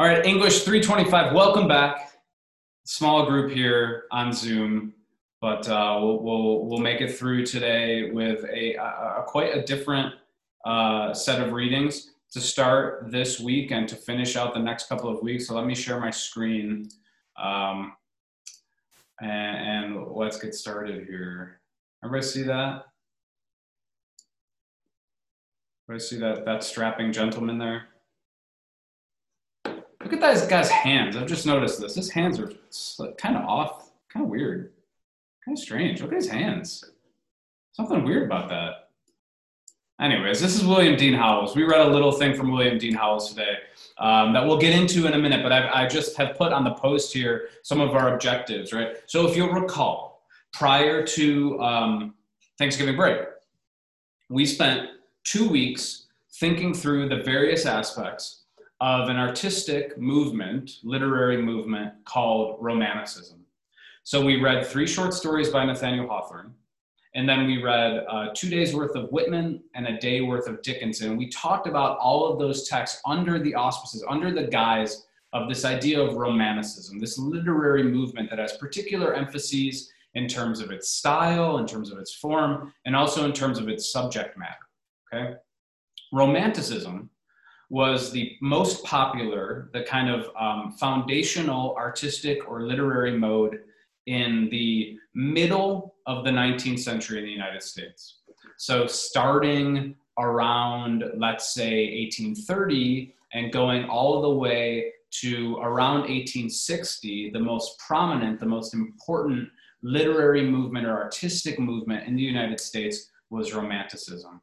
All right, English 325, welcome back. Small group here on Zoom, but uh, we'll, we'll, we'll make it through today with a, a, a quite a different uh, set of readings to start this week and to finish out the next couple of weeks. So let me share my screen um, and, and let's get started here. Everybody see that? Everybody see that, that strapping gentleman there? Look at that guy's hands. I've just noticed this. His hands are kind of off, kind of weird, kind of strange. Look at his hands. Something weird about that. Anyways, this is William Dean Howells. We read a little thing from William Dean Howells today um, that we'll get into in a minute, but I, I just have put on the post here some of our objectives, right? So if you'll recall, prior to um, Thanksgiving break, we spent two weeks thinking through the various aspects of an artistic movement, literary movement called Romanticism. So we read three short stories by Nathaniel Hawthorne, and then we read uh, two days worth of Whitman and a day worth of Dickinson. We talked about all of those texts under the auspices, under the guise of this idea of Romanticism, this literary movement that has particular emphases in terms of its style, in terms of its form, and also in terms of its subject matter. Okay? Romanticism was the most popular, the kind of um, foundational artistic or literary mode in the middle of the 19th century in the United States. So, starting around, let's say, 1830 and going all the way to around 1860, the most prominent, the most important literary movement or artistic movement in the United States was Romanticism.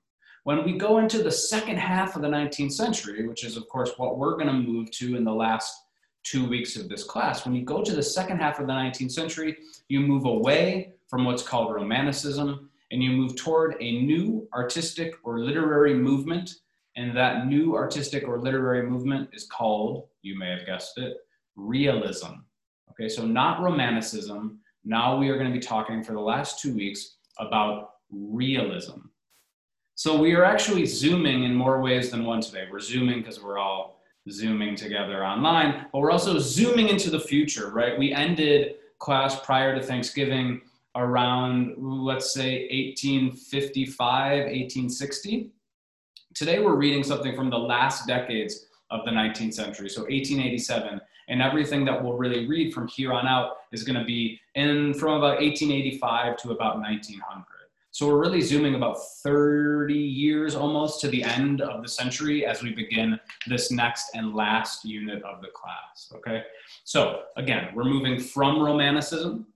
When we go into the second half of the 19th century, which is, of course, what we're going to move to in the last two weeks of this class, when you go to the second half of the 19th century, you move away from what's called Romanticism and you move toward a new artistic or literary movement. And that new artistic or literary movement is called, you may have guessed it, realism. Okay, so not Romanticism. Now we are going to be talking for the last two weeks about realism. So we are actually Zooming in more ways than one today. We're Zooming because we're all Zooming together online, but we're also Zooming into the future, right? We ended class prior to Thanksgiving around, let's say, 1855, 1860. Today we're reading something from the last decades of the 19th century, so 1887. And everything that we'll really read from here on out is going to be in from about 1885 to about 1900. So we're really zooming about 30 years almost to the end of the century as we begin this next and last unit of the class, okay? So again, we're moving from Romanticism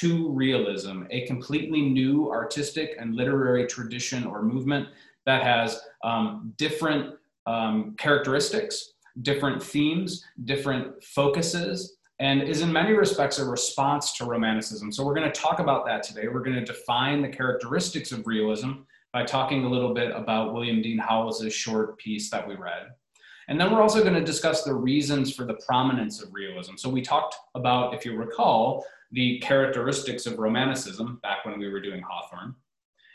to realism, a completely new artistic and literary tradition or movement that has um, different um, characteristics, different themes, different focuses, and is in many respects a response to Romanticism. So we're going to talk about that today. We're going to define the characteristics of realism by talking a little bit about William Dean Howells' short piece that we read. And then we're also going to discuss the reasons for the prominence of realism. So we talked about, if you recall, the characteristics of Romanticism back when we were doing Hawthorne.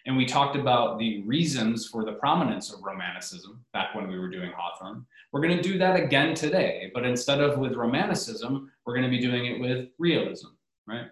And we talked about the reasons for the prominence of Romanticism back when we were doing Hawthorne. We're going to do that again today, but instead of with Romanticism, we're going to be doing it with realism, right?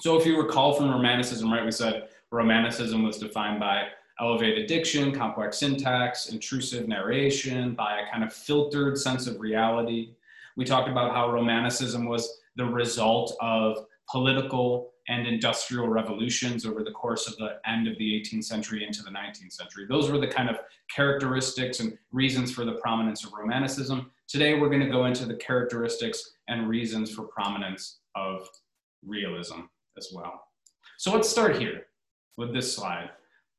So if you recall from Romanticism, right, we said Romanticism was defined by elevated diction, complex syntax, intrusive narration, by a kind of filtered sense of reality. We talked about how Romanticism was the result of political and industrial revolutions over the course of the end of the 18th century into the 19th century. Those were the kind of characteristics and reasons for the prominence of Romanticism. Today, we're going to go into the characteristics and reasons for prominence of realism as well. So let's start here with this slide.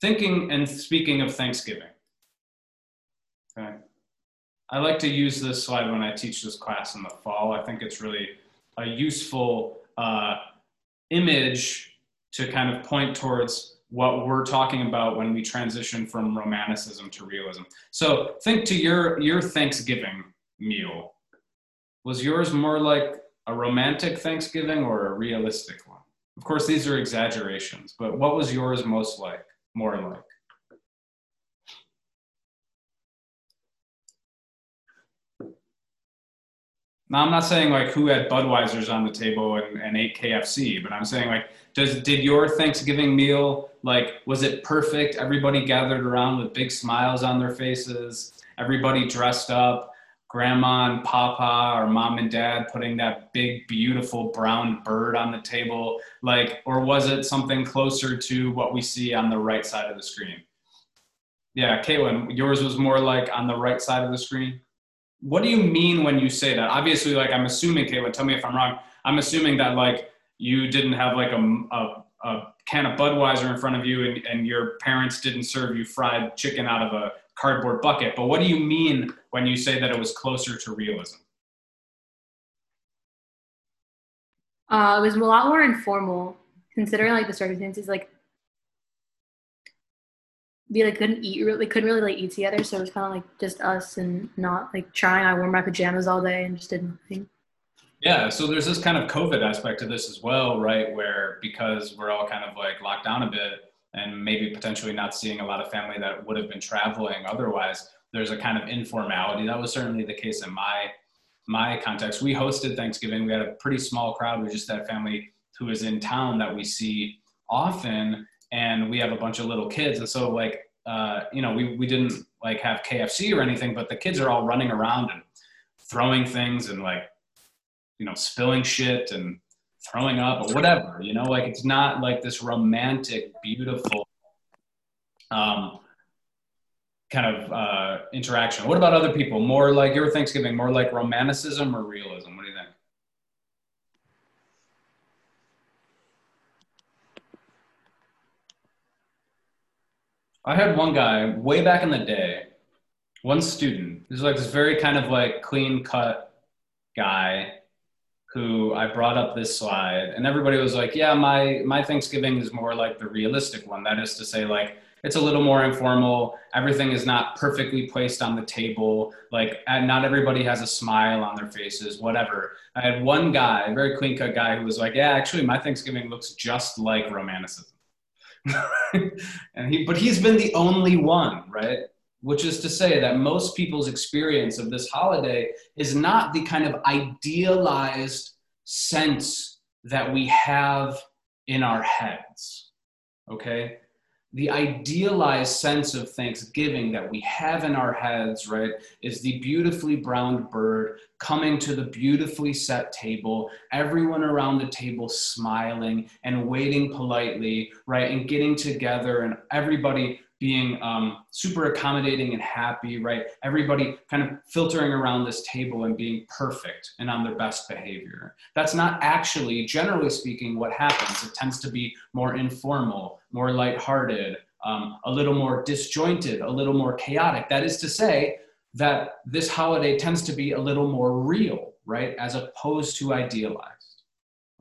Thinking and speaking of Thanksgiving. Okay. I like to use this slide when I teach this class in the fall. I think it's really a useful uh, image to kind of point towards what we're talking about when we transition from romanticism to realism. So think to your your Thanksgiving meal. Was yours more like a romantic Thanksgiving or a realistic one? Of course, these are exaggerations, but what was yours most like, more like? Now, I'm not saying like who had Budweiser's on the table and, and ate KFC, but I'm saying like, does did your Thanksgiving meal like was it perfect? Everybody gathered around with big smiles on their faces. Everybody dressed up. Grandma and Papa or mom and dad putting that big, beautiful brown bird on the table, like, or was it something closer to what we see on the right side of the screen? Yeah, Caitlin, yours was more like on the right side of the screen what do you mean when you say that? Obviously, like I'm assuming, Caitlin, tell me if I'm wrong. I'm assuming that like you didn't have like a, a, a can of Budweiser in front of you and, and your parents didn't serve you fried chicken out of a cardboard bucket. But what do you mean when you say that it was closer to realism? Uh, it was a lot more informal, considering like the circumstances. Like we like couldn't eat really couldn't really like eat together. So it was kind of like just us and not like trying. I wore my pajamas all day and just did nothing. Yeah so there's this kind of covid aspect to this as well right? Where because we're all kind of like locked down a bit and maybe potentially not seeing a lot of family that would have been traveling otherwise there's a kind of informality. That was certainly the case in my my context. We hosted thanksgiving. We had a pretty small crowd. We just had family who is in town that we see often and we have a bunch of little kids. And so like uh, you know we, we didn't like have kfc or anything but the kids are all running around and throwing things and like you know spilling shit and throwing up or whatever you know? Like it's not like this romantic beautiful um, kind of uh, interaction. What about other people? More like your thanksgiving more like romanticism or realism what do you think I had one guy way back in the day, one student. He was like this very kind of like clean cut guy who I brought up this slide, and everybody was like, "Yeah, my my Thanksgiving is more like the realistic one. That is to say, like it's a little more informal. Everything is not perfectly placed on the table. Like uh, not everybody has a smile on their faces. Whatever." I had one guy, very clean cut guy, who was like, "Yeah, actually, my Thanksgiving looks just like romanticism." and he, but he's been the only one, right? Which is to say that most people's experience of this holiday is not the kind of idealized sense that we have in our heads. Okay? The idealized sense of Thanksgiving that we have in our heads, right, is the beautifully browned bird coming to the beautifully set table, everyone around the table smiling and waiting politely, right, and getting together, and everybody being um, super accommodating and happy, right? Everybody kind of filtering around this table and being perfect and on their best behavior. That's not actually, generally speaking, what happens. It tends to be more informal, more lighthearted, um, a little more disjointed, a little more chaotic. That is to say, that this holiday tends to be a little more real, right? As opposed to idealized.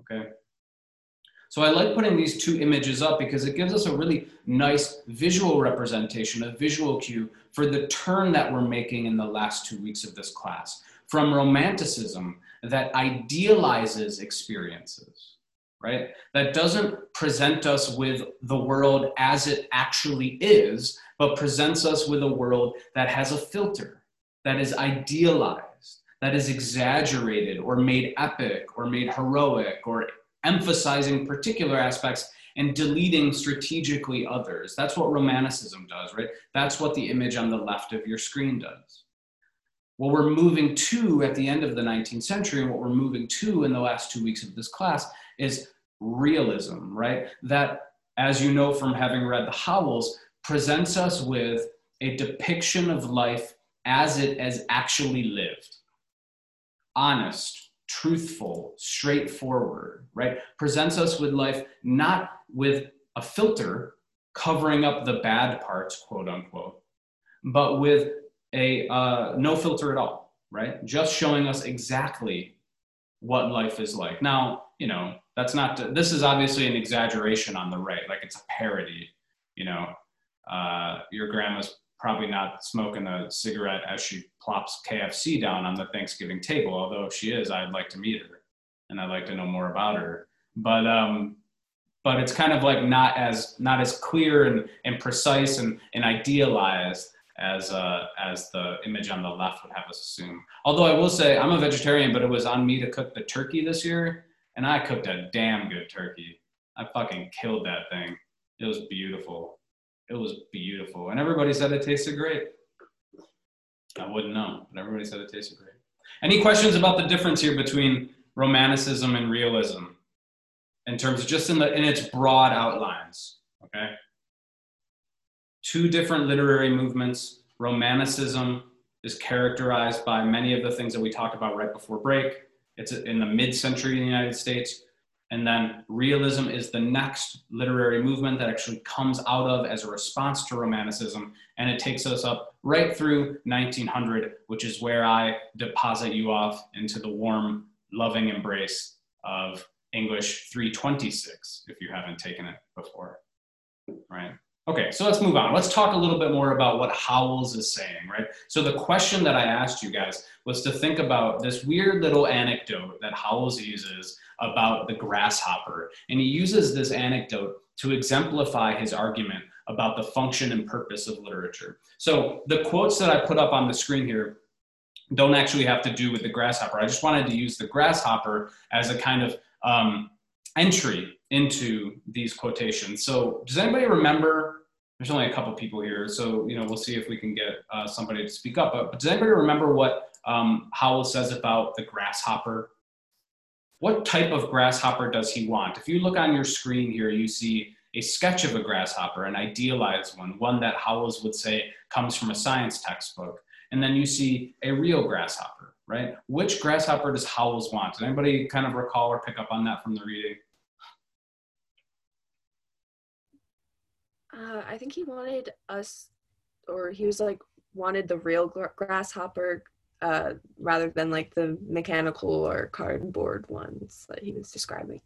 Okay. So I like putting these two images up because it gives us a really nice visual representation, a visual cue for the turn that we're making in the last two weeks of this class from romanticism that idealizes experiences, right? That doesn't present us with the world as it actually is, but presents us with a world that has a filter, that is idealized, that is exaggerated or made epic or made heroic or emphasizing particular aspects and deleting strategically others. That's what romanticism does, right? That's what the image on the left of your screen does. What we're moving to at the end of the 19th century, and what we're moving to in the last two weeks of this class, is realism, right? That, as you know from having read the Howells, presents us with a depiction of life as it is actually lived. Honest, truthful, straightforward, right? Presents us with life not with a filter covering up the bad parts, quote unquote, but with a uh, no filter at all, right? Just showing us exactly what life is like. Now, you know, that's not, this is obviously an exaggeration on the right, like it's a parody, you know. Uh, your grandma's probably not smoking a cigarette as she plops KFC down on the Thanksgiving table. Although if she is, I'd like to meet her and I'd like to know more about her. But um, but it's kind of like not as not as clear and, and precise and, and idealized as uh, as the image on the left would have us assume. Although I will say I'm a vegetarian, but it was on me to cook the turkey this year, and I cooked a damn good turkey. I fucking killed that thing. It was beautiful. It was beautiful, and everybody said it tasted great. I wouldn't know, but everybody said it tasted great. Any questions about the difference here between romanticism and realism in terms of just in the in its broad outlines? Okay two different literary movements. Romanticism is characterized by many of the things that we talked about right before break. It's in the mid century in the United States. And then realism is the next literary movement that actually comes out of as a response to romanticism. And it takes us up right through 1900, which is where I deposit you off into the warm, loving embrace of English 326, if you haven't taken it before, right? Okay, so let's move on. Let's talk a little bit more about what Howells is saying, right? So the question that I asked you guys was to think about this weird little anecdote that Howells uses about the grasshopper. And he uses this anecdote to exemplify his argument about the function and purpose of literature. So the quotes that I put up on the screen here don't actually have to do with the grasshopper. I just wanted to use the grasshopper as a kind of um, entry into these quotations. So does anybody remember? There's only a couple people here, so you know we'll see if we can get uh, somebody to speak up. But, but, does anybody remember what um, Howell says about the grasshopper? What type of grasshopper does he want? If you look on your screen here, you see a sketch of a grasshopper, an idealized one, one that Howells would say comes from a science textbook. And then you see a real grasshopper, right? Which grasshopper does Howells want? Does anybody kind of recall or pick up on that from the reading? Uh, I think he wanted us, or he was like wanted the real grasshopper uh, rather than like the mechanical or cardboard ones that he was describing.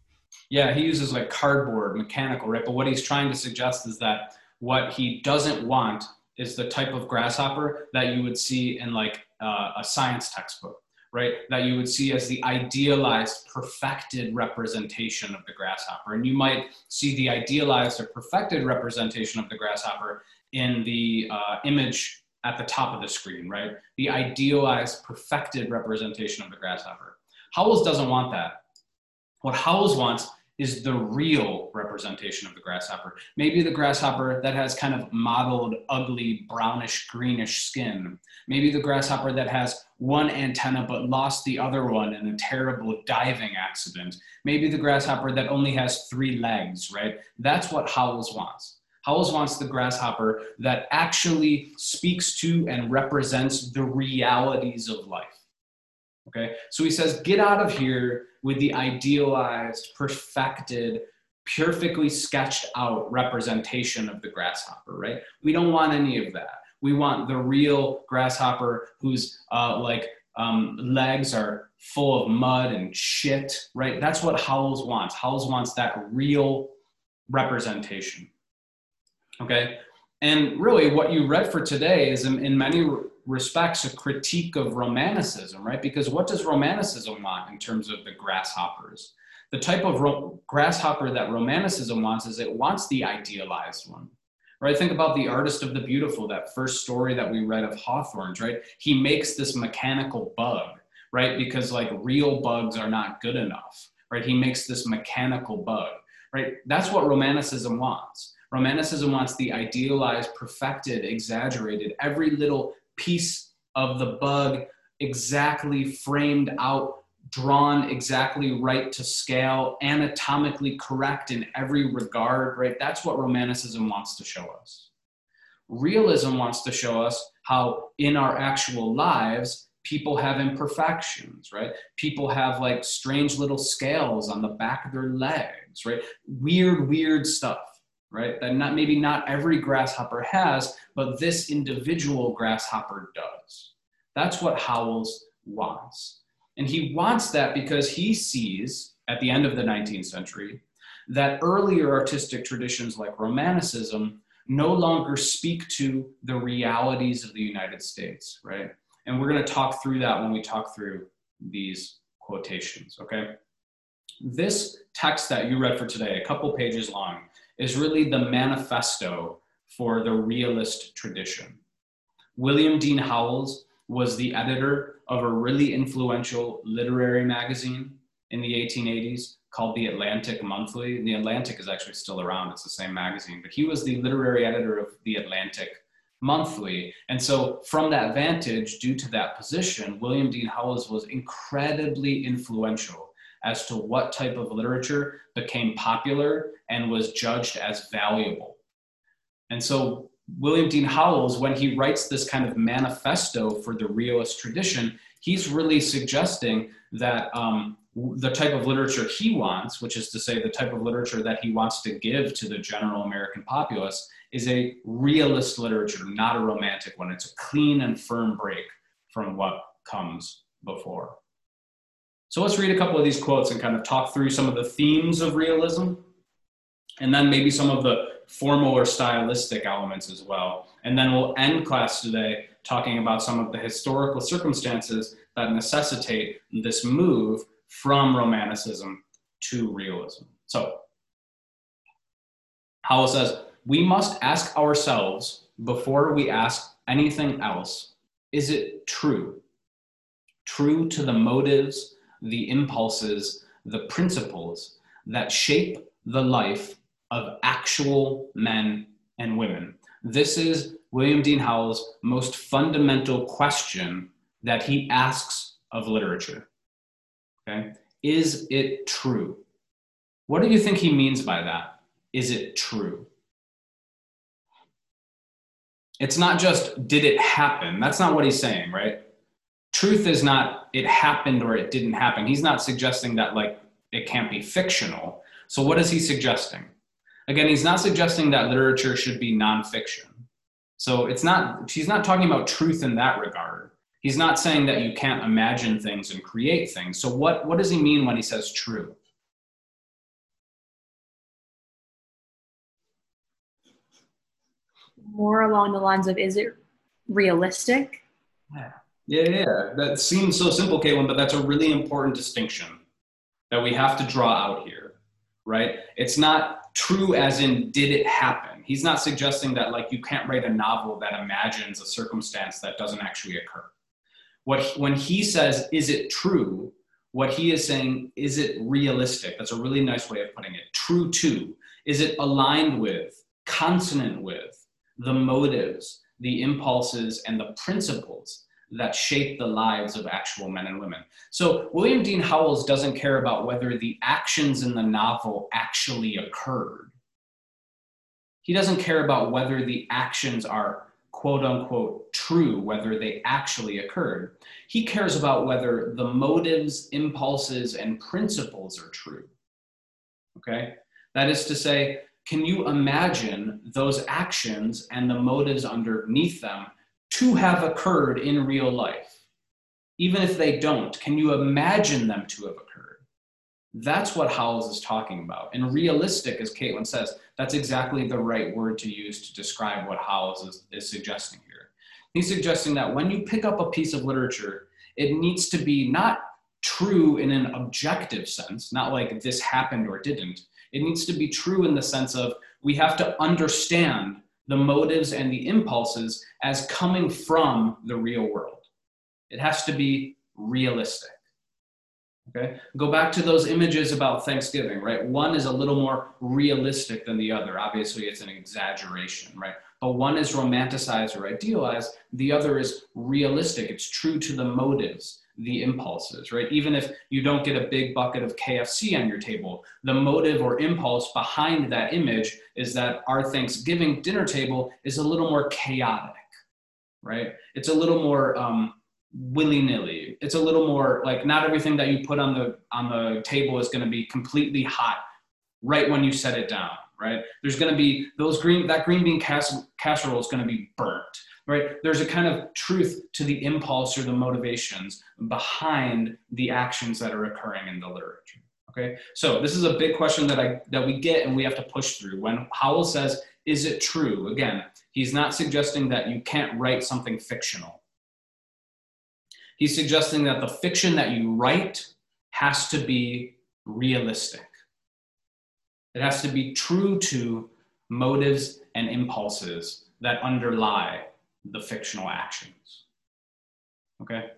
Yeah, he uses like cardboard, mechanical, right? But what he's trying to suggest is that what he doesn't want is the type of grasshopper that you would see in like uh, a science textbook right, that you would see as the idealized, perfected representation of the grasshopper. And you might see the idealized or perfected representation of the grasshopper in the uh, image at the top of the screen, right? The idealized, perfected representation of the grasshopper. Howells doesn't want that. What Howells wants is the real representation of the grasshopper. Maybe the grasshopper that has kind of mottled, ugly, brownish, greenish skin. Maybe the grasshopper that has one antenna but lost the other one in a terrible diving accident. Maybe the grasshopper that only has three legs, right? That's what Howells wants. Howells wants the grasshopper that actually speaks to and represents the realities of life. Okay, so he says, get out of here with the idealized, perfected, perfectly sketched out representation of the grasshopper, right? We don't want any of that. We want the real grasshopper whose uh, like um, legs are full of mud and shit, right? That's what Howells wants. Howells wants that real representation. Okay, and really, what you read for today is, in, in many respects a critique of romanticism, right? Because what does romanticism want in terms of the grasshoppers? The type of ro- grasshopper that romanticism wants is it wants the idealized one, right? Think about the artist of the beautiful, that first story that we read of Hawthorne's, right? He makes this mechanical bug, right? Because like real bugs are not good enough, right? He makes this mechanical bug, right? That's what romanticism wants. Romanticism wants the idealized, perfected, exaggerated, every little piece of the bug exactly framed out, drawn exactly right to scale, anatomically correct in every regard, right? That's what Romanticism wants to show us. Realism wants to show us how in our actual lives, people have imperfections, right? People have like strange little scales on the back of their legs, right? Weird, weird stuff right? That not maybe not every grasshopper has, but this individual grasshopper does. That's what Howells wants. And he wants that because he sees at the end of the 19th century that earlier artistic traditions like Romanticism no longer speak to the realities of the United States, right? And we're going to talk through that when we talk through these quotations, okay? This text that you read for today, a couple pages long, is really the manifesto for the realist tradition. William Dean Howells was the editor of a really influential literary magazine in the 1880s called The Atlantic Monthly. The Atlantic is actually still around, it's the same magazine, but he was the literary editor of The Atlantic Monthly. And so, from that vantage, due to that position, William Dean Howells was incredibly influential as to what type of literature became popular and was judged as valuable. And so, William Dean Howells, when he writes this kind of manifesto for the realist tradition, he's really suggesting that um, the type of literature he wants, which is to say the type of literature that he wants to give to the general American populace, is a realist literature, not a romantic one. It's a clean and firm break from what comes before. So let's read a couple of these quotes and kind of talk through some of the themes of realism, and then maybe some of the formal or stylistic elements as well. And then we'll end class today talking about some of the historical circumstances that necessitate this move from Romanticism to realism. So, Howell says, we must ask ourselves before we ask anything else is it true? True to the motives, the impulses, the principles that shape the life of actual men and women. This is William Dean Howell's most fundamental question that he asks of literature. Okay? Is it true? What do you think he means by that? Is it true? It's not just, did it happen? That's not what he's saying, right? Truth is not, it happened or it didn't happen. He's not suggesting that, like, it can't be fictional. So, what is he suggesting? Again, he's not suggesting that literature should be nonfiction. So, it's not, he's not talking about truth in that regard. He's not saying that you can't imagine things and create things. So, what, what does he mean when he says true? more along the lines of is it realistic? Yeah. Yeah, yeah. That seems so simple, Caitlin, but that's a really important distinction that we have to draw out here, right? It's not true as in did it happen. He's not suggesting that like you can't write a novel that imagines a circumstance that doesn't actually occur. What when he says is it true, what he is saying is it realistic? That's a really nice way of putting it. True to is it aligned with, consonant with the motives, the impulses, and the principles that shape the lives of actual men and women. So William Dean Howells doesn't care about whether the actions in the novel actually occurred. He doesn't care about whether the actions are quote unquote true, whether they actually occurred. He cares about whether the motives, impulses, and principles are true. Okay? That is to say, can you imagine those actions and the motives underneath them to have occurred in real life? Even if they don't, can you imagine them to have occurred? That's what Howells is talking about. And realistic, as Caitlin says, that's exactly the right word to use to describe what Howells is, is suggesting here. He's suggesting that when you pick up a piece of literature, it needs to be not true in an objective sense, not like this happened or didn't, it needs to be true in the sense of we have to understand the motives and the impulses as coming from the real world. It has to be realistic. Okay, go back to those images about Thanksgiving, right? One is a little more realistic than the other. Obviously, it's an exaggeration, right? But one is romanticized or idealized, the other is realistic. It's true to the motives, the impulses, right? Even if you don't get a big bucket of KFC on your table, the motive or impulse behind that image is that our Thanksgiving dinner table is a little more chaotic, right? It's a little more um, willy nilly. It's a little more like not everything that you put on the on the table is going to be completely hot right when you set it down, right? There's going to be those green that green bean casserole is going to be burnt right? There's a kind of truth to the impulse or the motivations behind the actions that are occurring in the literature. Okay, so this is a big question that I that we get and we have to push through. When Howell says, "Is it true?" Again, he's not suggesting that you can't write something fictional. He's suggesting that the fiction that you write has to be realistic. It has to be true to motives and impulses that underlie the fictional actions. Okay?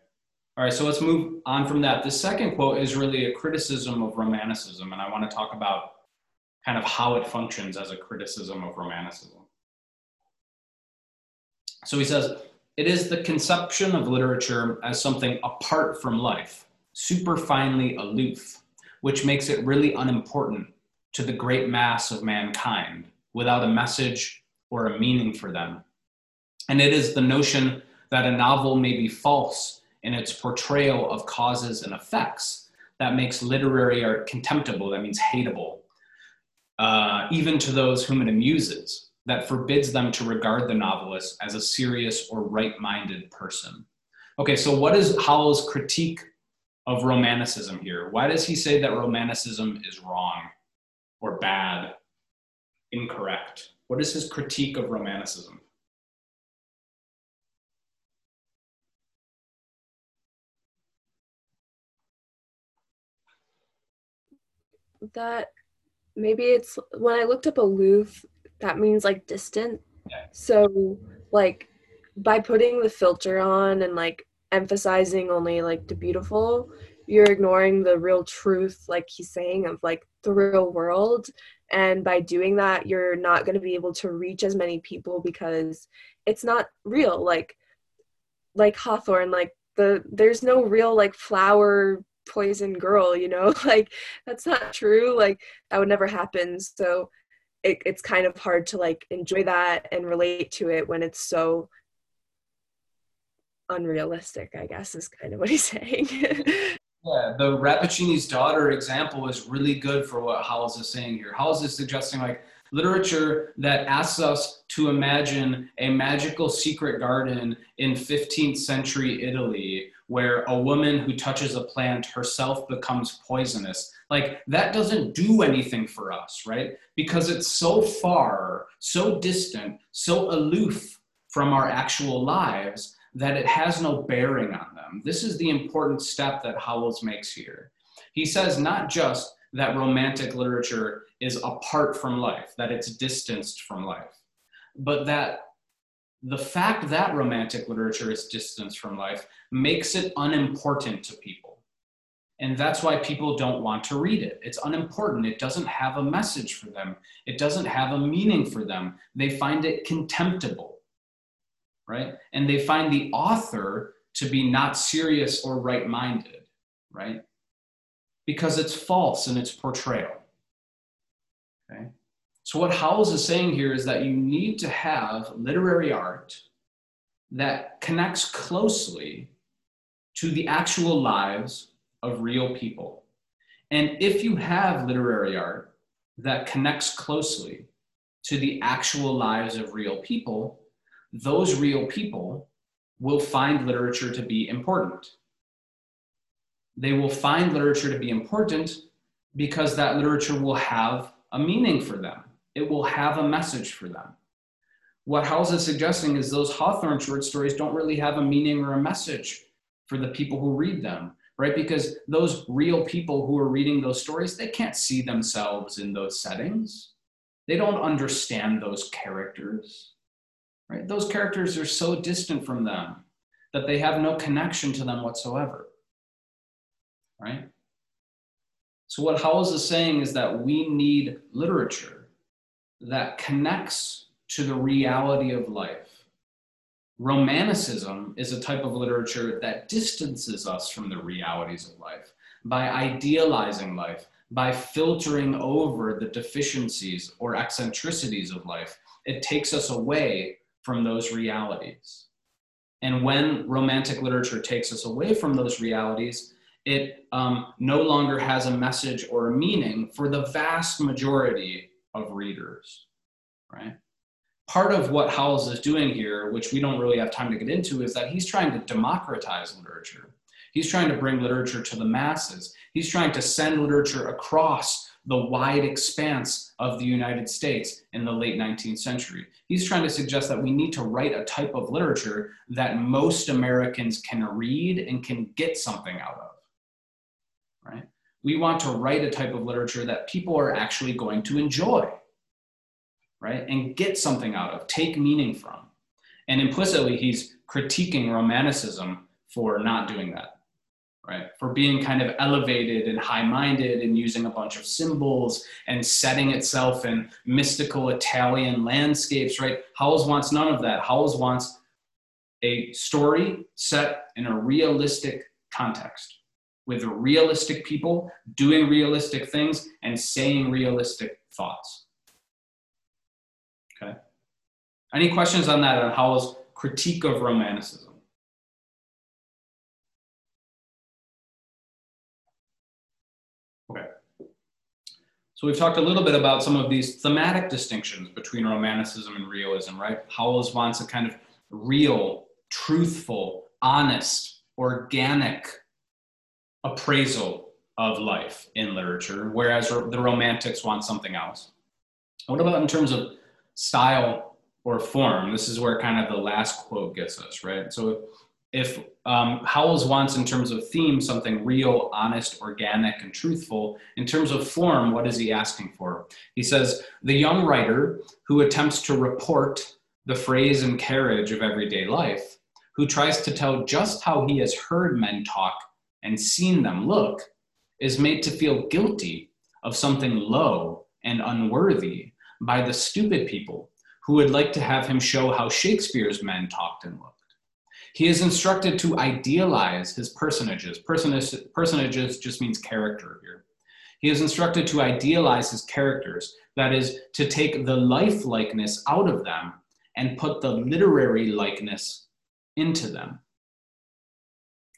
All right, so let's move on from that. The second quote is really a criticism of Romanticism, and I want to talk about kind of how it functions as a criticism of Romanticism. So he says, it is the conception of literature as something apart from life, super finely aloof, which makes it really unimportant to the great mass of mankind without a message or a meaning for them. And it is the notion that a novel may be false in its portrayal of causes and effects that makes literary art contemptible, that means hateable, uh, even to those whom it amuses, that forbids them to regard the novelist as a serious or right minded person. Okay, so what is Howells' critique of Romanticism here? Why does he say that Romanticism is wrong or bad, incorrect? What is his critique of Romanticism? That maybe it's when I looked up aloof, that means like distant. Yeah. So like by putting the filter on and like emphasizing only like the beautiful, you're ignoring the real truth, like he's saying, of like the real world. And by doing that, you're not going to be able to reach as many people because it's not real. Like, like Hawthorne, like the there's no real like flower poison girl, you know, like that's not true. Like that would never happen. So it, it's kind of hard to like enjoy that and relate to it when it's so unrealistic, I guess is kind of what he's saying. Yeah, the Rappaccini's daughter example is really good for what Howells is saying here. Howells is suggesting like literature that asks us to imagine a magical secret garden in 15th century Italy where a woman who touches a plant herself becomes poisonous. Like that doesn't do anything for us, right? Because it's so far, so distant, so aloof from our actual lives that it has no bearing on them. This is the important step that Howells makes here. He says not just that romantic literature is apart from life, that it's distanced from life, but that the fact that romantic literature is distanced from life makes it unimportant to people. And that's why people don't want to read it. It's unimportant. It doesn't have a message for them, it doesn't have a meaning for them. They find it contemptible right? And they find the author to be not serious or right minded, right? Because it's false in its portrayal. Okay? So, what Howells is saying here is that you need to have literary art that connects closely to the actual lives of real people. And if you have literary art that connects closely to the actual lives of real people, those real people will find literature to be important. They will find literature to be important because that literature will have a meaning for them. It will have a message for them. What Howells is suggesting is those Hawthorne short stories don't really have a meaning or a message for the people who read them, right? Because those real people who are reading those stories, they can't see themselves in those settings. They don't understand those characters. Right? Those characters are so distant from them that they have no connection to them whatsoever. Right? So, what Howells is saying is that we need literature that connects to the reality of life. Romanticism is a type of literature that distances us from the realities of life by idealizing life, by filtering over the deficiencies or eccentricities of life. It takes us away from those realities. And when romantic literature takes us away from those realities, it um, no longer has a message or a meaning for the vast majority of readers, right? Part of what Howells is doing here, which we don't really have time to get into, is that he's trying to democratize literature. He's trying to bring literature to the masses. He's trying to send literature across the wide expanse of the United States in the late 19th century. He's trying to suggest that we need to write a type of literature that most Americans can read and can get something out of. We want to write a type of literature that people are actually going to enjoy, right? And get something out of, take meaning from. And implicitly, he's critiquing Romanticism for not doing that, right? For being kind of elevated and high minded and using a bunch of symbols and setting itself in mystical Italian landscapes, right? Howells wants none of that. Howells wants a story set in a realistic context with realistic people doing realistic things and saying realistic thoughts. Okay. Any questions on that, on Howell's critique of Romanticism? Okay. So we've talked a little bit about some of these thematic distinctions between Romanticism and realism, right? Howells wants a kind of real, truthful, honest, organic appraisal of life in literature, whereas the Romantics want something else. What about in terms of style or form? This is where kind of the last quote gets us, right? So if um, Howells wants, in terms of theme, something real, honest, organic, and truthful, in terms of form, what is he asking for? He says, the young writer who attempts to report the phrase and carriage of everyday life, who tries to tell just how he has heard men talk and seen them look, is made to feel guilty of something low and unworthy by the stupid people who would like to have him show how Shakespeare's men talked and looked. He is instructed to idealize his personages. personages just means character here. He is instructed to idealize his characters, that is, to take the life likeness out of them and put the literary likeness into them.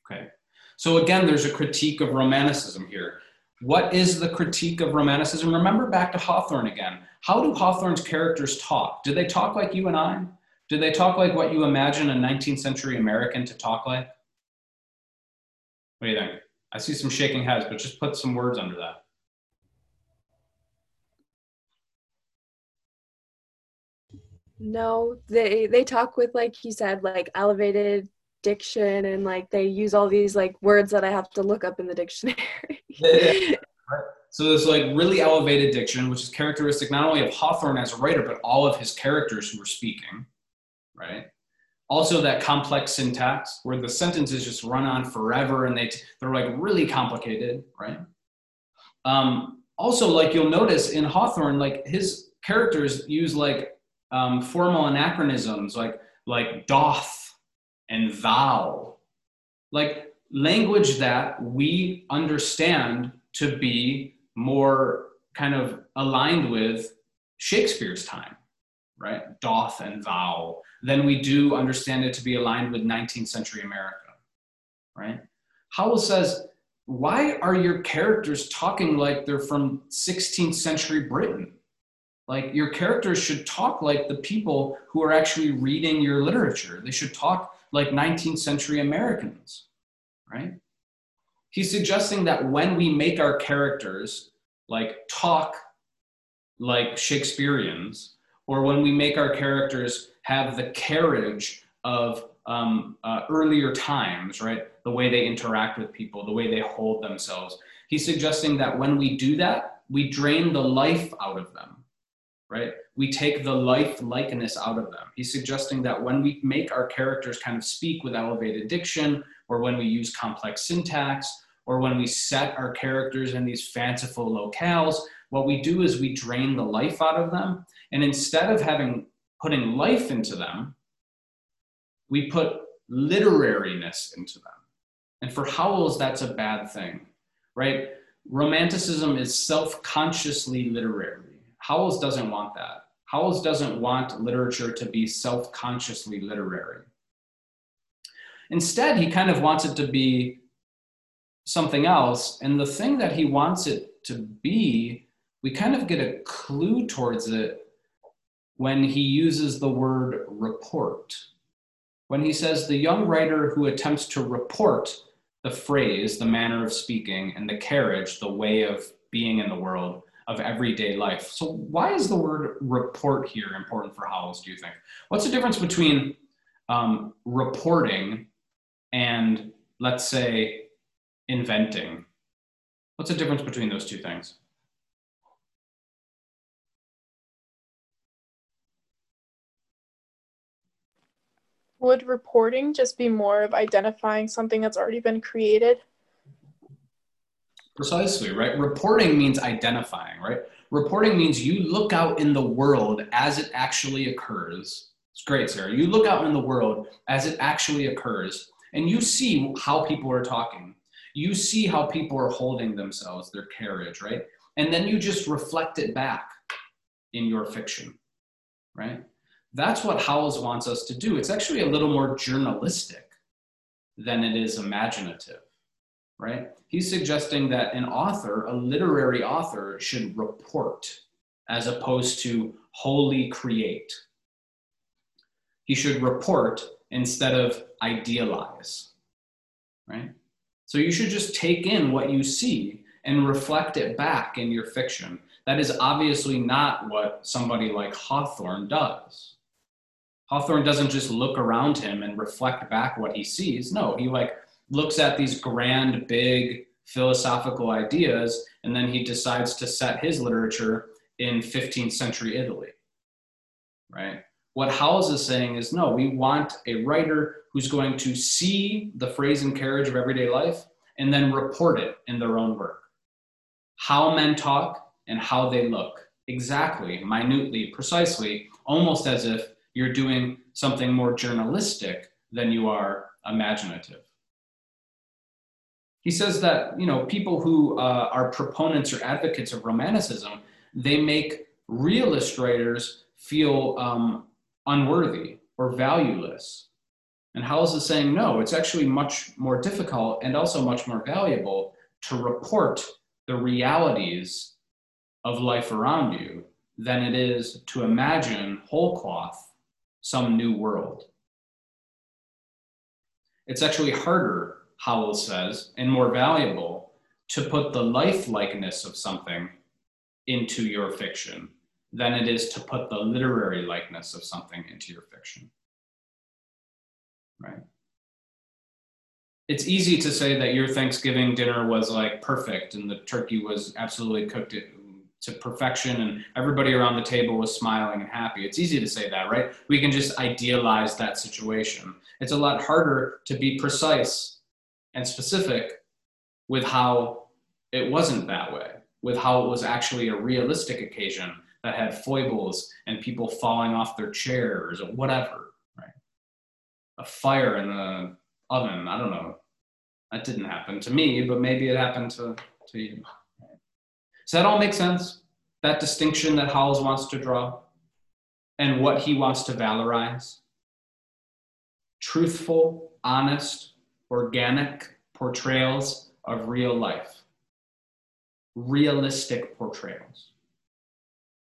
Okay, so again, there's a critique of Romanticism here. What is the critique of Romanticism? Remember back to Hawthorne again. How do Hawthorne's characters talk? Do they talk like you and I? Do they talk like what you imagine a 19th century American to talk like? What do you think? I see some shaking heads, but just put some words under that. No, they they talk with like you said, like elevated diction and like they use all these like words that I have to look up in the dictionary. So there's like really elevated diction, which is characteristic not only of Hawthorne as a writer, but all of his characters who are speaking, right? Also that complex syntax where the sentences just run on forever and they they're like really complicated, right? Um, also, like you'll notice in Hawthorne, like his characters use like um, formal anachronisms, like like doth and thou, like language that we understand to be more kind of aligned with Shakespeare's time, right? Doth and thou, than we do understand it to be aligned with 19th century America, right? Howell says, why are your characters talking like they're from 16th century Britain? Like your characters should talk like the people who are actually reading your literature. They should talk like 19th century Americans, right? He's suggesting that when we make our characters like talk like Shakespeareans, or when we make our characters have the carriage of um, uh, earlier times, right? The way they interact with people, the way they hold themselves. He's suggesting that when we do that, we drain the life out of them right? We take the life likeness out of them. He's suggesting that when we make our characters kind of speak with elevated diction, or when we use complex syntax, or when we set our characters in these fanciful locales, what we do is we drain the life out of them. And instead of having putting life into them, we put literariness into them. And for Howells, that's a bad thing, right? Romanticism is self consciously literary Howells doesn't want that. Howells doesn't want literature to be self consciously literary. Instead, he kind of wants it to be something else. And the thing that he wants it to be, we kind of get a clue towards it when he uses the word report. When he says, the young writer who attempts to report the phrase, the manner of speaking, and the carriage, the way of being in the world, of everyday life. So, why is the word report here important for Howells, do you think? What's the difference between um, reporting and, let's say, inventing? What's the difference between those two things? would reporting just be more of identifying something that's already been created? Precisely, right? Reporting means identifying, right? Reporting means you look out in the world as it actually occurs. It's great, Sarah. You look out in the world as it actually occurs and you see how people are talking. You see how people are holding themselves, their carriage, right? And then you just reflect it back in your fiction, right? That's what Howells wants us to do. It's actually a little more journalistic than it is imaginative, right? He's suggesting that an author, a literary author, should report as opposed to wholly create. He should report instead of idealize, right? So you should just take in what you see and reflect it back in your fiction. That is obviously not what somebody like Hawthorne does. Hawthorne doesn't just look around him and reflect back what he sees. No, he like looks at these grand, big philosophical ideas, and then he decides to set his literature in 15th century Italy. Right? What Howells is saying is no, we want a writer who's going to see the phrase and carriage of everyday life and then report it in their own work. How men talk and how they look, exactly, minutely, precisely, almost as if you're doing something more journalistic than you are imaginative. He says that you know people who uh, are proponents or advocates of romanticism, they make realist writers feel um, unworthy or valueless. And Howells is saying no, it's actually much more difficult and also much more valuable to report the realities of life around you than it is to imagine whole cloth some new world. It's actually harder, Howells says, and more valuable to put the lifelikeness of something into your fiction than it is to put the literary likeness of something into your fiction. Right? It's easy to say that your Thanksgiving dinner was like perfect and the turkey was absolutely cooked to perfection and everybody around the table was smiling and happy. It's easy to say that, right? We can just idealize that situation. It's a lot harder to be precise and specific with how it wasn't that way, with how it was actually a realistic occasion that had foibles and people falling off their chairs or whatever, right? A fire in the oven, I don't know. That didn't happen to me, but maybe it happened to, to you. Does that all make sense? That distinction that Howells wants to draw and what he wants to valorize? Truthful, honest, organic portrayals of real life. Realistic portrayals.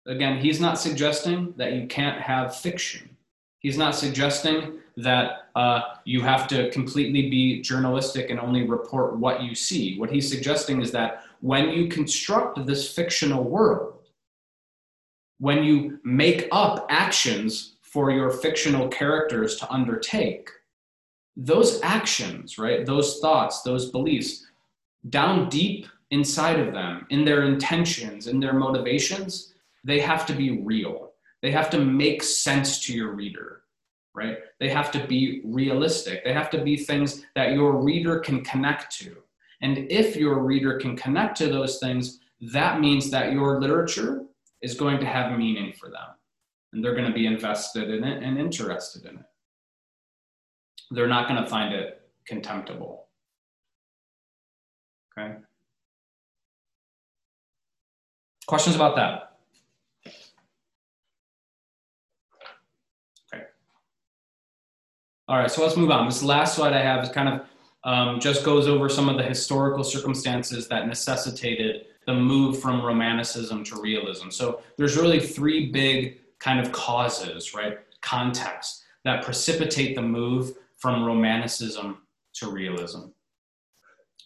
Again, he's not suggesting that you can't have fiction. He's not suggesting that uh, you have to completely be journalistic and only report what you see. What he's suggesting is that when you construct this fictional world, when you make up actions for your fictional characters to undertake, those actions, right, those thoughts, those beliefs, down deep inside of them, in their intentions, in their motivations, they have to be real. They have to make sense to your reader, right? They have to be realistic. They have to be things that your reader can connect to. And if your reader can connect to those things, that means that your literature is going to have meaning for them. And they're going to be invested in it and interested in it. They're not going to find it contemptible. Okay? Questions about that? Okay. All right, so let's move on. This last slide I have is kind of um, just goes over some of the historical circumstances that necessitated the move from romanticism to realism. So there's really three big kind of causes, right? Context that precipitate the move from romanticism to realism.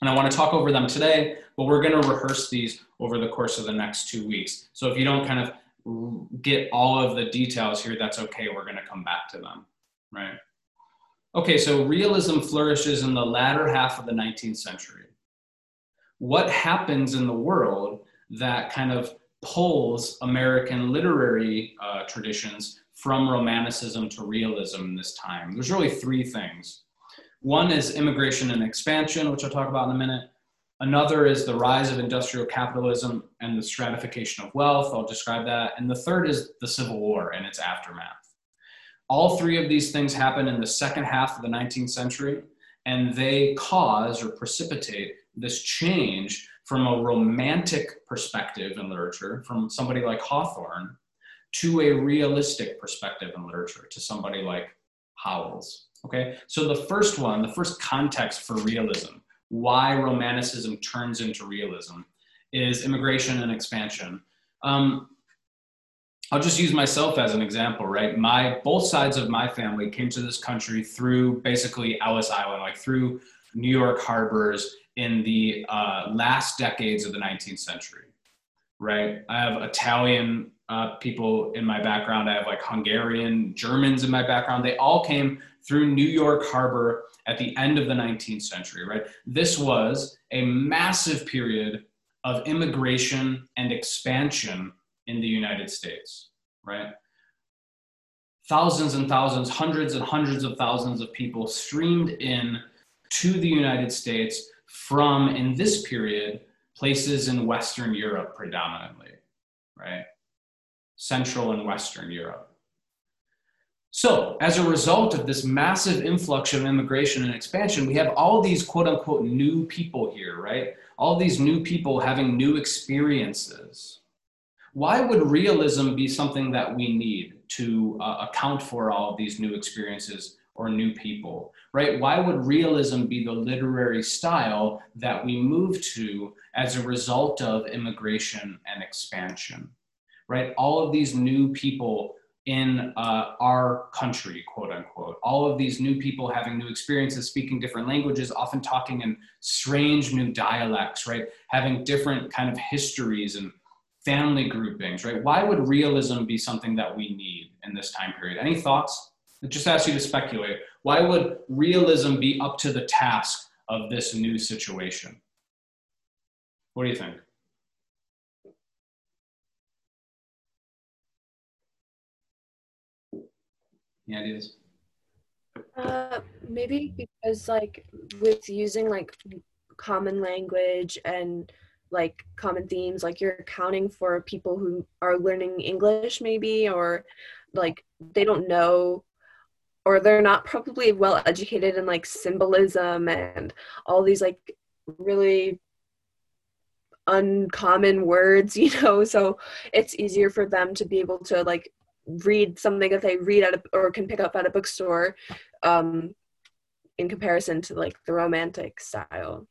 And I want to talk over them today, but we're going to rehearse these over the course of the next two weeks. So if you don't kind of get all of the details here, that's okay. We're going to come back to them, right? Okay, so realism flourishes in the latter half of the 19th century. What happens in the world that kind of pulls American literary uh, traditions from Romanticism to realism in this time? There's really three things. One is immigration and expansion, which I'll talk about in a minute. Another is the rise of industrial capitalism and the stratification of wealth. I'll describe that. And the third is the Civil War and its aftermath. All three of these things happen in the second half of the 19th century, and they cause or precipitate this change from a romantic perspective in literature, from somebody like Hawthorne, to a realistic perspective in literature, to somebody like Howells. Okay, so the first one, the first context for realism why romanticism turns into realism is immigration and expansion. Um, I'll just use myself as an example, right? My both sides of my family came to this country through basically Ellis Island, like through New York harbors in the uh, last decades of the 19th century, right? I have Italian uh, people in my background. I have like Hungarian, Germans in my background. They all came through New York Harbor at the end of the 19th century, right? This was a massive period of immigration and expansion in the United States, right? Thousands and thousands, hundreds and hundreds of thousands of people streamed in to the United States from, in this period, places in Western Europe predominantly, right? Central and Western Europe. So, as a result of this massive influx of immigration and expansion, we have all these quote unquote new people here, right? All these new people having new experiences. Why would realism be something that we need to uh, account for all of these new experiences or new people, right? Why would realism be the literary style that we move to as a result of immigration and expansion, right? All of these new people in uh, our country, quote unquote. All of these new people having new experiences, speaking different languages, often talking in strange new dialects, right? Having different kind of histories and family groupings, right? Why would realism be something that we need in this time period? Any thoughts? I just ask you to speculate. Why would realism be up to the task of this new situation? What do you think? Any ideas? Uh, maybe because like with using like common language and like common themes, like you're accounting for people who are learning English maybe or like they don't know or they're not probably well educated in like symbolism and all these like really uncommon words you know so it's easier for them to be able to like read something that they read at a, or can pick up at a bookstore um, in comparison to like the romantic style.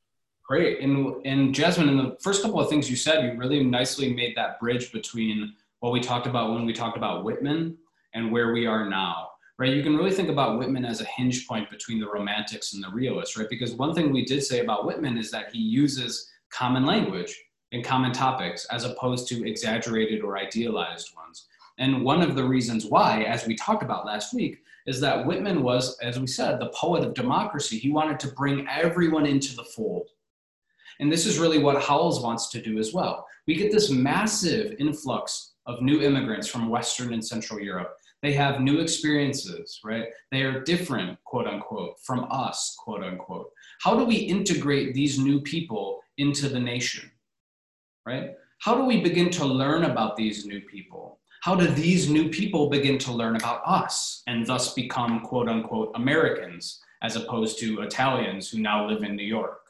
Great. And, and Jasmine, in the first couple of things you said, you really nicely made that bridge between what we talked about when we talked about Whitman and where we are now, right? You can really think about Whitman as a hinge point between the romantics and the realists, right? Because one thing we did say about Whitman is that he uses common language and common topics as opposed to exaggerated or idealized ones. And one of the reasons why, as we talked about last week, is that Whitman was, as we said, the poet of democracy. He wanted to bring everyone into the fold. And this is really what Howells wants to do as well. We get this massive influx of new immigrants from Western and Central Europe. They have new experiences, right? They are different, quote unquote, from us, quote unquote. How do we integrate these new people into the nation, right? How do we begin to learn about these new people? How do these new people begin to learn about us and thus become quote unquote Americans as opposed to Italians who now live in New York?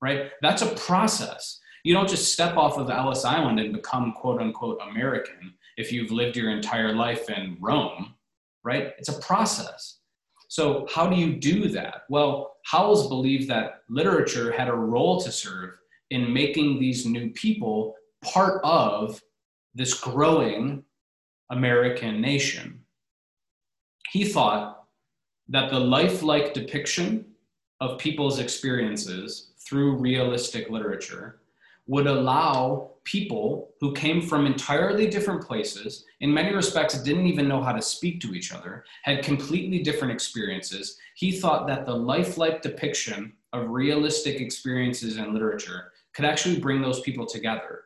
Right? That's a process. You don't just step off of Ellis Island and become quote unquote American if you've lived your entire life in Rome, right? It's a process. So, how do you do that? Well, Howells believed that literature had a role to serve in making these new people part of this growing American nation. He thought that the lifelike depiction of people's experiences through realistic literature would allow people who came from entirely different places, in many respects didn't even know how to speak to each other, had completely different experiences. He thought that the lifelike depiction of realistic experiences in literature could actually bring those people together.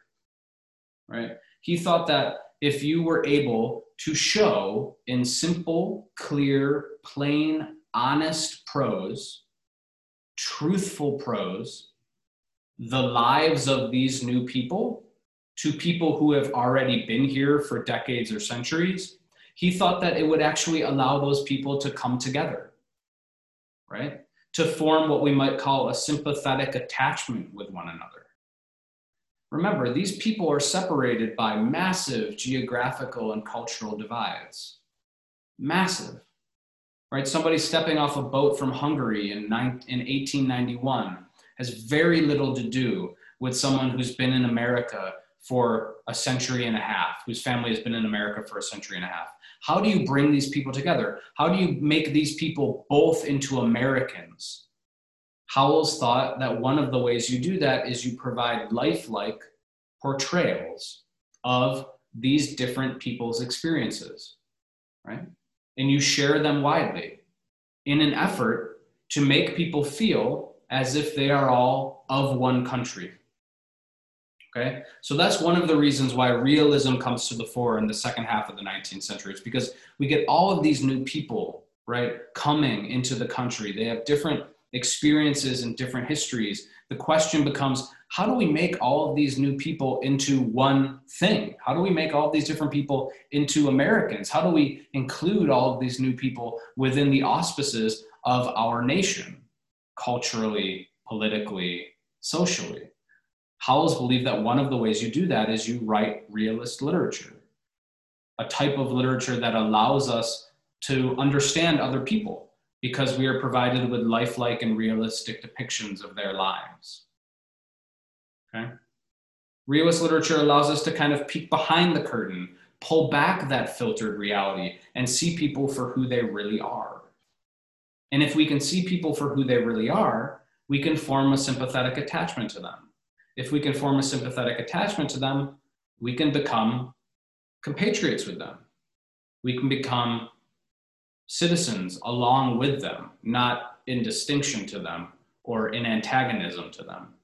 Right? He thought that if you were able to show in simple, clear, plain, honest prose, truthful prose, the lives of these new people to people who have already been here for decades or centuries, he thought that it would actually allow those people to come together, right? To form what we might call a sympathetic attachment with one another. Remember, these people are separated by massive geographical and cultural divides. Massive, right? Somebody stepping off a boat from Hungary in, in 1891 has very little to do with someone who's been in America for a century and a half, whose family has been in America for a century and a half. How do you bring these people together? How do you make these people both into Americans? Howells thought that one of the ways you do that is you provide lifelike portrayals of these different people's experiences, right? And you share them widely in an effort to make people feel as if they are all of one country Okay, so that's one of the reasons why realism comes to the fore in the second half of the 19th century. It's because we get all of these new people, right, coming into the country. They have different experiences and different histories. The question becomes how do we make all of these new people into one thing? How do we make all of these different people into Americans? How do we include all of these new people within the auspices of our nation, culturally, politically, socially? Howells believed that one of the ways you do that is you write realist literature, a type of literature that allows us to understand other people because we are provided with lifelike and realistic depictions of their lives. Okay? Realist literature allows us to kind of peek behind the curtain, pull back that filtered reality, and see people for who they really are. And if we can see people for who they really are, we can form a sympathetic attachment to them if we can form a sympathetic attachment to them, we can become compatriots with them. We can become citizens along with them, not in distinction to them or in antagonism to them.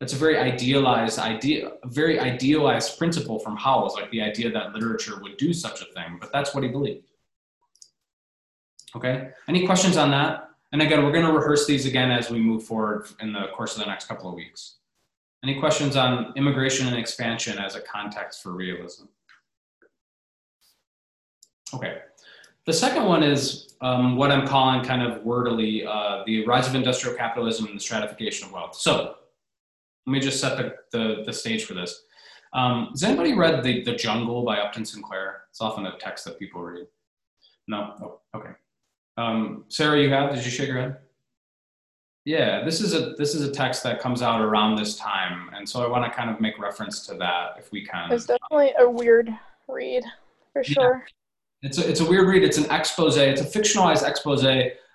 That's a very idealized idea, a very idealized principle from Howells, like the idea that literature would do such a thing, but that's what he believed. Okay, any questions on that? And again, we're going to rehearse these again as we move forward in the course of the next couple of weeks. Any questions on immigration and expansion as a context for realism? Okay. The second one is um, what I'm calling kind of wordily uh, the rise of industrial capitalism and the stratification of wealth. So let me just set the, the, the stage for this. Um, has anybody read the, the Jungle by Upton Sinclair? It's often a text that people read. No? Oh, okay. Um, Sarah, you have? Did you shake your head? Yeah, this is a this is a text that comes out around this time, and so I want to kind of make reference to that if we can. It's definitely a weird read, for sure. It's a it's a weird read. It's an expose. It's a fictionalized expose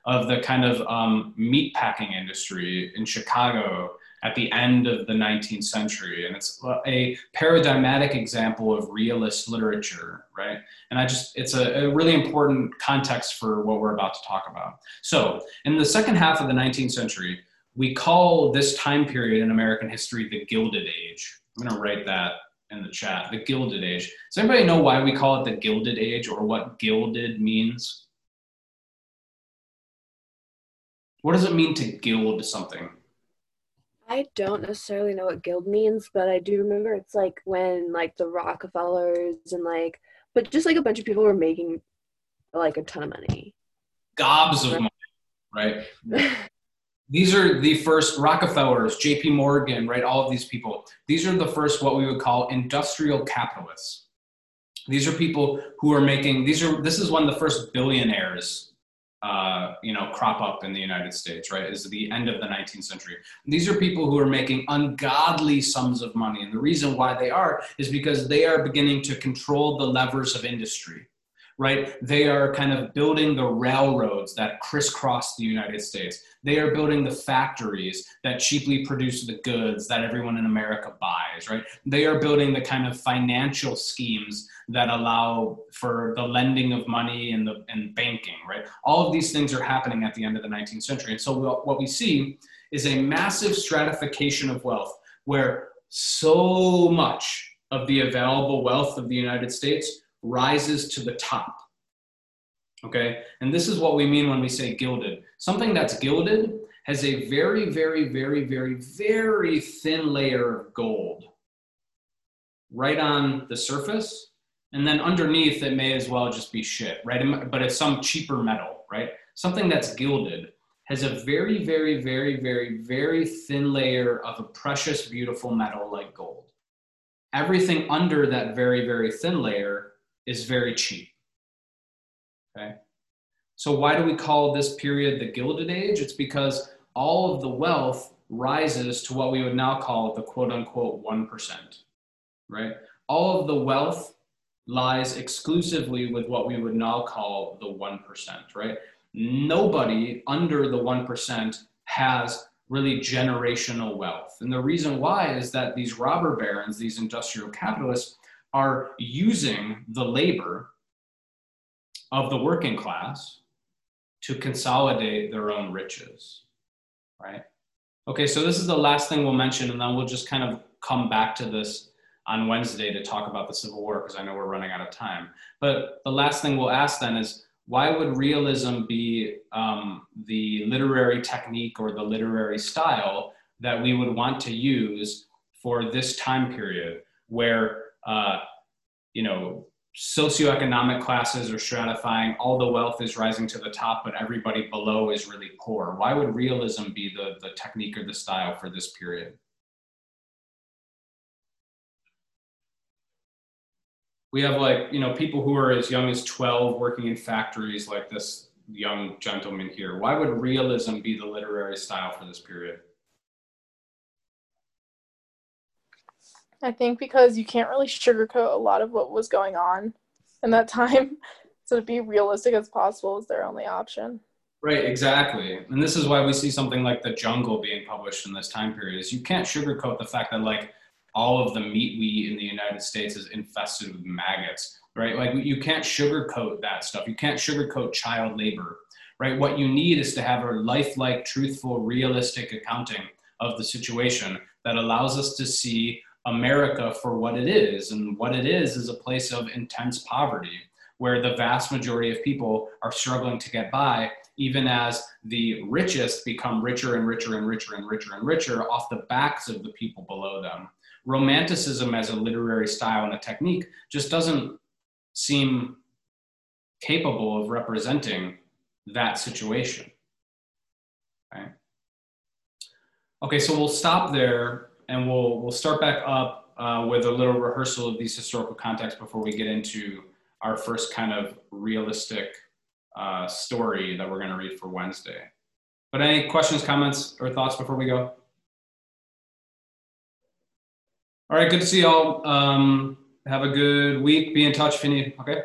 of the kind of um, meat packing industry in Chicago at the end of the 19th century. And it's a paradigmatic example of realist literature, right? And I just, it's a, a, really important context for what we're about to talk about. So, in the second half of the 19th century, we call this time period in American history the Gilded Age. I'm going to write that in the chat the Gilded Age. Does anybody know why we call it the Gilded Age or what gilded means? What does it mean to gild something? I don't necessarily know what gild means, but I do remember it's like when like the Rockefellers and like, but just like a bunch of people were making like a ton of money. Gobs of money, right? these are the first Rockefellers, J.P. Morgan, right? All of these people. These are the first what we would call industrial capitalists. These are people who are making. These are. This is of the first billionaires uh, you know, crop up in the United States, right? Is the end of the 19th century. These are people who are making ungodly sums of money. And the reason why they are is because they are beginning to control the levers of industry right? They are kind of building the railroads that crisscross the United States. They are building the factories that cheaply produce the goods that everyone in America buys, right? They are building the kind of financial schemes that allow for the lending of money and the and banking, right? All of these things are happening at the end of the 19th century. And so what we see is a massive stratification of wealth where so much of the available wealth of the United States rises to the top. Okay, and this is what we mean when we say gilded. Something that's gilded has a very, very, very, very, very thin layer of gold right on the surface. And then underneath, it may as well just be shit, right? But it's some cheaper metal, right? Something that's gilded has a very, very, very, very, very thin layer of a precious, beautiful metal like gold. Everything under that very, very thin layer is very cheap. Okay. So, why do we call this period the Gilded Age? It's because all of the wealth rises to what we would now call the quote unquote 1%, right? All of the wealth lies exclusively with what we would now call the 1%, right? Nobody under the 1% has really generational wealth. And the reason why is that these robber barons, these industrial capitalists, are using the labor of the working class to consolidate their own riches right? Okay, so this is the last thing we'll mention, and then we'll just kind of come back to this on Wednesday to talk about the Civil War because I know we're running out of time. But the last thing we'll ask then is why would realism be um, the literary technique or the literary style that we would want to use for this time period where, uh, you know, socioeconomic classes are stratifying, all the wealth is rising to the top, but everybody below is really poor. Why would realism be the, the technique or the style for this period? We have like, you know, people who are as young as 12 working in factories like this young gentleman here. Why would realism be the literary style for this period? I think because you can't really sugarcoat a lot of what was going on in that time. So to be realistic as possible is their only option. Right, exactly. And this is why we see something like The Jungle being published in this time period is you can't sugarcoat the fact that like all of the meat we eat in the United States is infested with maggots, right? Like you can't sugarcoat that stuff. You can't sugarcoat child labor, right? What you need is to have a lifelike, truthful, realistic accounting of the situation that allows us to see America for what it is. And what it is is a place of intense poverty where the vast majority of people are struggling to get by, even as the richest become richer and richer and richer and richer and richer off the backs of the people below them. Romanticism as a literary style and a technique just doesn't seem capable of representing that situation. Okay. So we'll stop there and we'll we'll start back up uh, with a little rehearsal of these historical contexts before we get into our first kind of realistic uh, story that we're going to read for Wednesday. But any questions, comments, or thoughts before we go? All right, good to see y'all. Um, have a good week. Be in touch if you need. Okay.